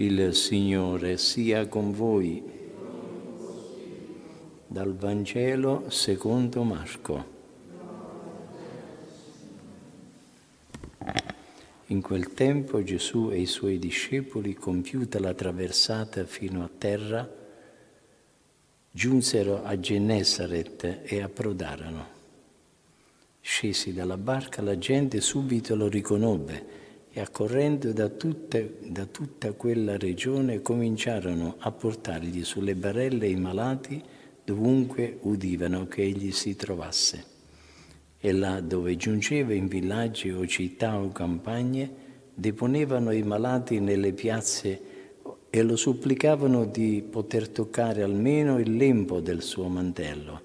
Il Signore sia con voi. Dal Vangelo secondo Marco. In quel tempo Gesù e i suoi discepoli, compiuta la traversata fino a terra, giunsero a Gennesaret e approdarono. Scesi dalla barca, la gente subito lo riconobbe e accorrendo da, tutte, da tutta quella regione cominciarono a portargli sulle barelle i malati dovunque udivano che egli si trovasse. E là dove giungeva in villaggi o città o campagne, deponevano i malati nelle piazze e lo supplicavano di poter toccare almeno il lembo del suo mantello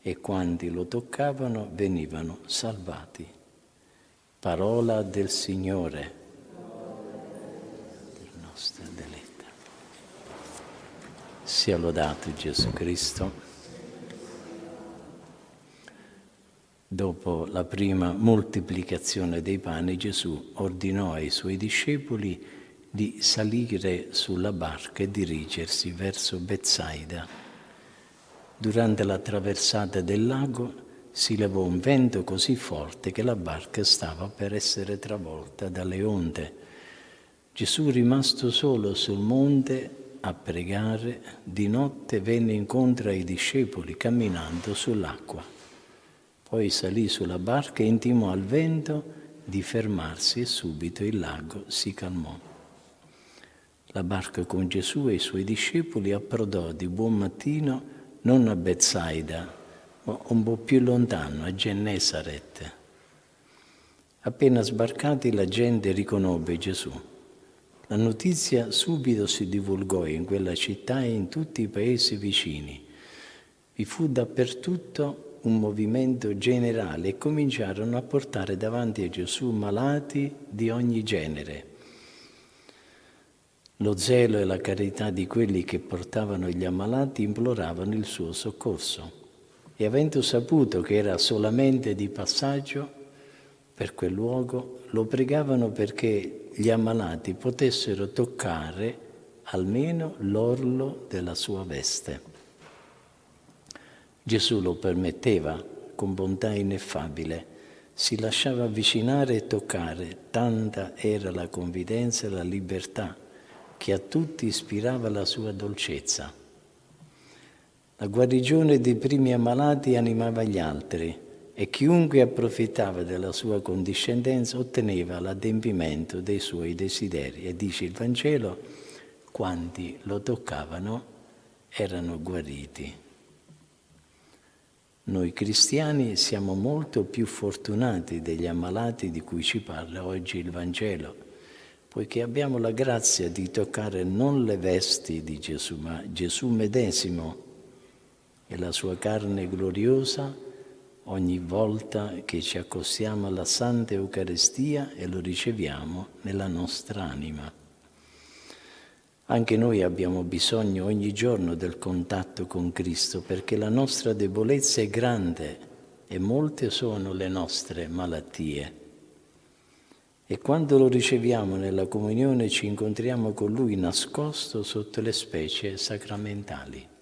e quanti lo toccavano venivano salvati. Parola del Signore. Il nostro deletta. Sia lodato Gesù Cristo. Dopo la prima moltiplicazione dei pani, Gesù ordinò ai suoi discepoli di salire sulla barca e dirigersi verso Bezzaida. Durante la traversata del lago si levò un vento così forte che la barca stava per essere travolta dalle onde. Gesù, rimasto solo sul monte a pregare, di notte venne incontro ai discepoli camminando sull'acqua. Poi salì sulla barca e intimò al vento di fermarsi e subito il lago si calmò. La barca con Gesù e i suoi discepoli approdò di buon mattino non a Bethsaida, un po' più lontano, a Gennesaret. Appena sbarcati la gente riconobbe Gesù. La notizia subito si divulgò in quella città e in tutti i paesi vicini. Vi fu dappertutto un movimento generale e cominciarono a portare davanti a Gesù malati di ogni genere lo zelo e la carità di quelli che portavano gli ammalati imploravano il suo soccorso e avendo saputo che era solamente di passaggio per quel luogo, lo pregavano perché gli ammalati potessero toccare almeno l'orlo della sua veste. Gesù lo permetteva con bontà ineffabile, si lasciava avvicinare e toccare, tanta era la confidenza e la libertà che a tutti ispirava la sua dolcezza. La guarigione dei primi ammalati animava gli altri e chiunque approfittava della sua condiscendenza otteneva l'adempimento dei suoi desideri. E dice il Vangelo, quanti lo toccavano erano guariti. Noi cristiani siamo molto più fortunati degli ammalati di cui ci parla oggi il Vangelo poiché abbiamo la grazia di toccare non le vesti di Gesù, ma Gesù medesimo e la sua carne gloriosa ogni volta che ci accostiamo alla Santa Eucaristia e lo riceviamo nella nostra anima. Anche noi abbiamo bisogno ogni giorno del contatto con Cristo perché la nostra debolezza è grande e molte sono le nostre malattie. E quando lo riceviamo nella comunione ci incontriamo con Lui nascosto sotto le specie sacramentali.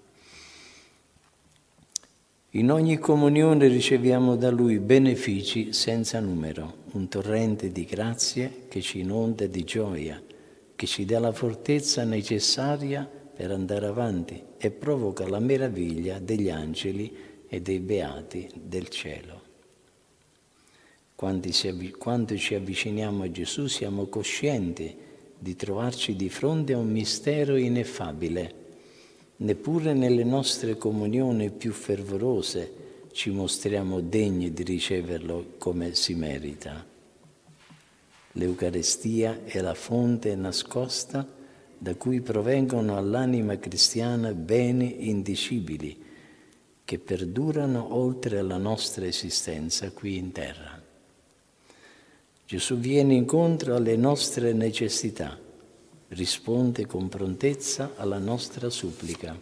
In ogni comunione riceviamo da Lui benefici senza numero, un torrente di grazie che ci inonda di gioia, che ci dà la fortezza necessaria per andare avanti e provoca la meraviglia degli angeli e dei beati del cielo. Quando ci avviciniamo a Gesù siamo coscienti di trovarci di fronte a un mistero ineffabile. Neppure nelle nostre comunioni più fervorose ci mostriamo degni di riceverlo come si merita. L'Eucarestia è la fonte nascosta da cui provengono all'anima cristiana beni indicibili che perdurano oltre la nostra esistenza qui in terra. Gesù viene incontro alle nostre necessità, risponde con prontezza alla nostra supplica.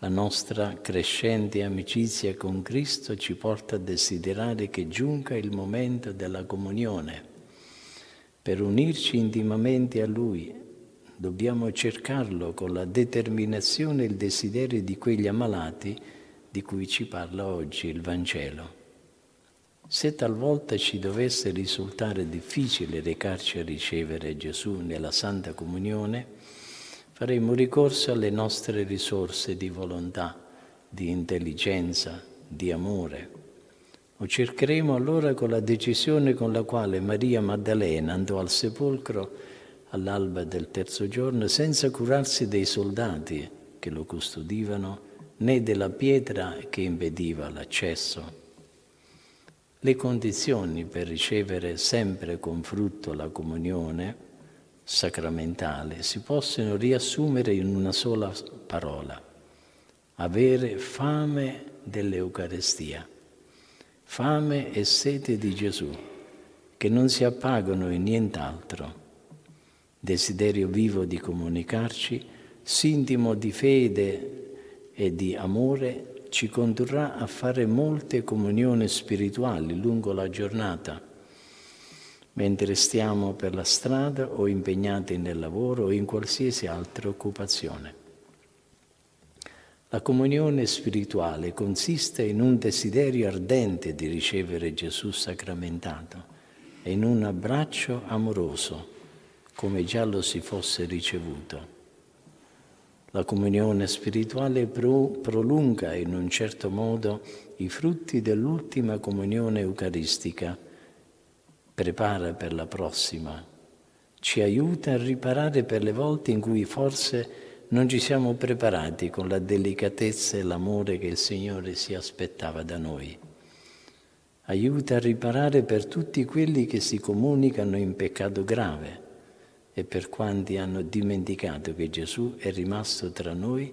La nostra crescente amicizia con Cristo ci porta a desiderare che giunga il momento della comunione per unirci intimamente a Lui dobbiamo cercarlo con la determinazione e il desiderio di quegli ammalati di cui ci parla oggi il Vangelo. Se talvolta ci dovesse risultare difficile recarci a ricevere Gesù nella Santa Comunione, faremo ricorso alle nostre risorse di volontà, di intelligenza, di amore. O cercheremo allora con la decisione con la quale Maria Maddalena andò al sepolcro all'alba del terzo giorno senza curarsi dei soldati che lo custodivano né della pietra che impediva l'accesso. Le condizioni per ricevere sempre con frutto la comunione sacramentale si possono riassumere in una sola parola, avere fame dell'Eucarestia, fame e sete di Gesù, che non si appagano in nient'altro. Desiderio vivo di comunicarci, sintimo di fede e di amore, ci condurrà a fare molte comunioni spirituali lungo la giornata, mentre stiamo per la strada o impegnati nel lavoro o in qualsiasi altra occupazione. La comunione spirituale consiste in un desiderio ardente di ricevere Gesù sacramentato e in un abbraccio amoroso come già lo si fosse ricevuto. La comunione spirituale pro, prolunga in un certo modo i frutti dell'ultima comunione eucaristica, prepara per la prossima, ci aiuta a riparare per le volte in cui forse non ci siamo preparati con la delicatezza e l'amore che il Signore si aspettava da noi. Aiuta a riparare per tutti quelli che si comunicano in peccato grave e per quanti hanno dimenticato che Gesù è rimasto tra noi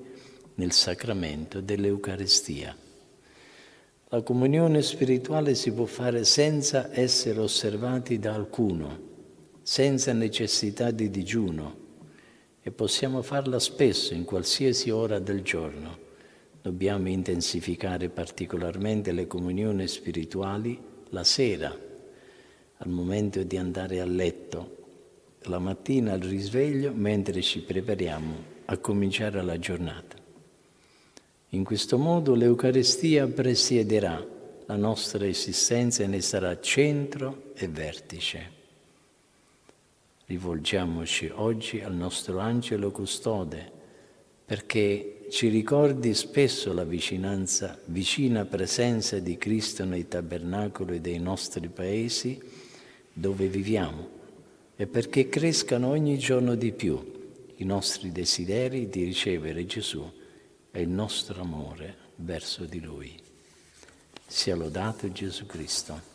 nel sacramento dell'Eucaristia. La comunione spirituale si può fare senza essere osservati da alcuno, senza necessità di digiuno e possiamo farla spesso in qualsiasi ora del giorno. Dobbiamo intensificare particolarmente le comunioni spirituali la sera, al momento di andare a letto, la mattina al risveglio mentre ci prepariamo a cominciare la giornata. In questo modo l'Eucarestia presiederà la nostra esistenza e ne sarà centro e vertice. Rivolgiamoci oggi al nostro angelo custode perché ci ricordi spesso la vicinanza, vicina presenza di Cristo nei tabernacoli dei nostri paesi dove viviamo e perché crescano ogni giorno di più i nostri desideri di ricevere Gesù e il nostro amore verso di Lui. Sia lodato Gesù Cristo.